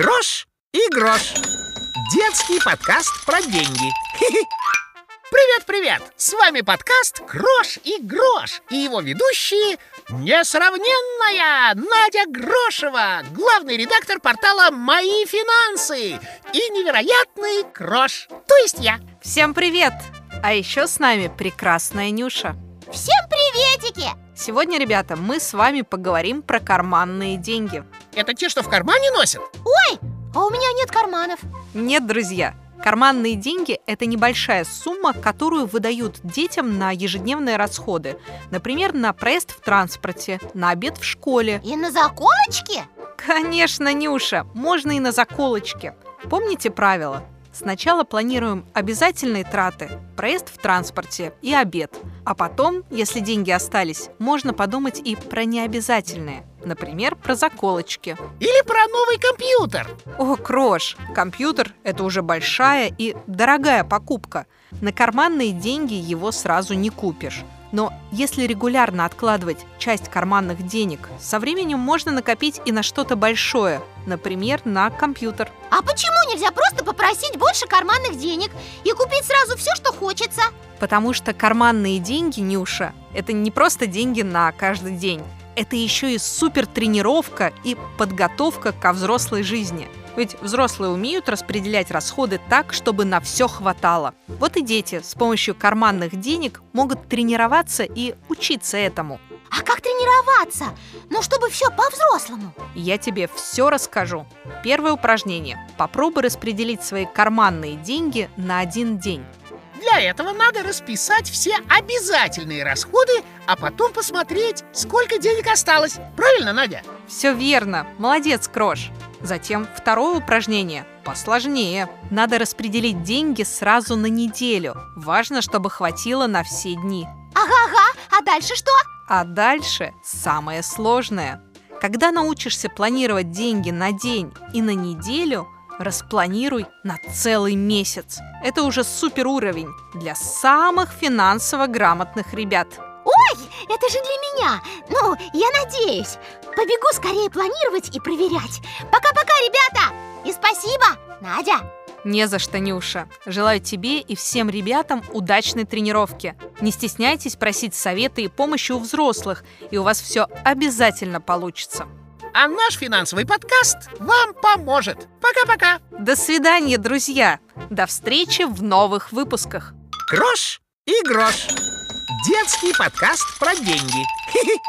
Крош и грош. Детский подкаст про деньги. Привет-привет! С вами подкаст «Крош и грош» и его ведущие несравненная Надя Грошева, главный редактор портала «Мои финансы» и невероятный Крош, то есть я. Всем привет! А еще с нами прекрасная Нюша. Всем приветики! Сегодня, ребята, мы с вами поговорим про карманные деньги. Это те, что в кармане носят? Ой, а у меня нет карманов. Нет, друзья, Карманные деньги – это небольшая сумма, которую выдают детям на ежедневные расходы. Например, на проезд в транспорте, на обед в школе. И на заколочки? Конечно, Нюша, можно и на заколочке. Помните правила? Сначала планируем обязательные траты, проезд в транспорте и обед. А потом, если деньги остались, можно подумать и про необязательные. Например, про заколочки. Или про новый компьютер. О, Крош, компьютер – это уже большая и дорогая покупка. На карманные деньги его сразу не купишь. Но если регулярно откладывать часть карманных денег, со временем можно накопить и на что-то большое, например, на компьютер. А почему нельзя просто попросить больше карманных денег и купить сразу все, что хочется? Потому что карманные деньги, Нюша, это не просто деньги на каждый день. Это еще и супер тренировка и подготовка ко взрослой жизни – ведь взрослые умеют распределять расходы так, чтобы на все хватало. Вот и дети с помощью карманных денег могут тренироваться и учиться этому. А как тренироваться? Ну, чтобы все по-взрослому. Я тебе все расскажу. Первое упражнение. Попробуй распределить свои карманные деньги на один день. Для этого надо расписать все обязательные расходы, а потом посмотреть, сколько денег осталось. Правильно, Надя? Все верно. Молодец, Крош. Затем второе упражнение посложнее. Надо распределить деньги сразу на неделю. Важно, чтобы хватило на все дни. Ага-ага, а дальше что? А дальше самое сложное. Когда научишься планировать деньги на день и на неделю, распланируй на целый месяц. Это уже супер уровень для самых финансово грамотных ребят. Ой, это же для меня. Ну, я надеюсь. Побегу скорее планировать и проверять. Пока-пока, ребята! И спасибо, Надя! Не за что, Нюша. Желаю тебе и всем ребятам удачной тренировки. Не стесняйтесь просить советы и помощи у взрослых, и у вас все обязательно получится. А наш финансовый подкаст вам поможет. Пока-пока. До свидания, друзья. До встречи в новых выпусках. Крош и грош. Детский подкаст про деньги. Хе-хе.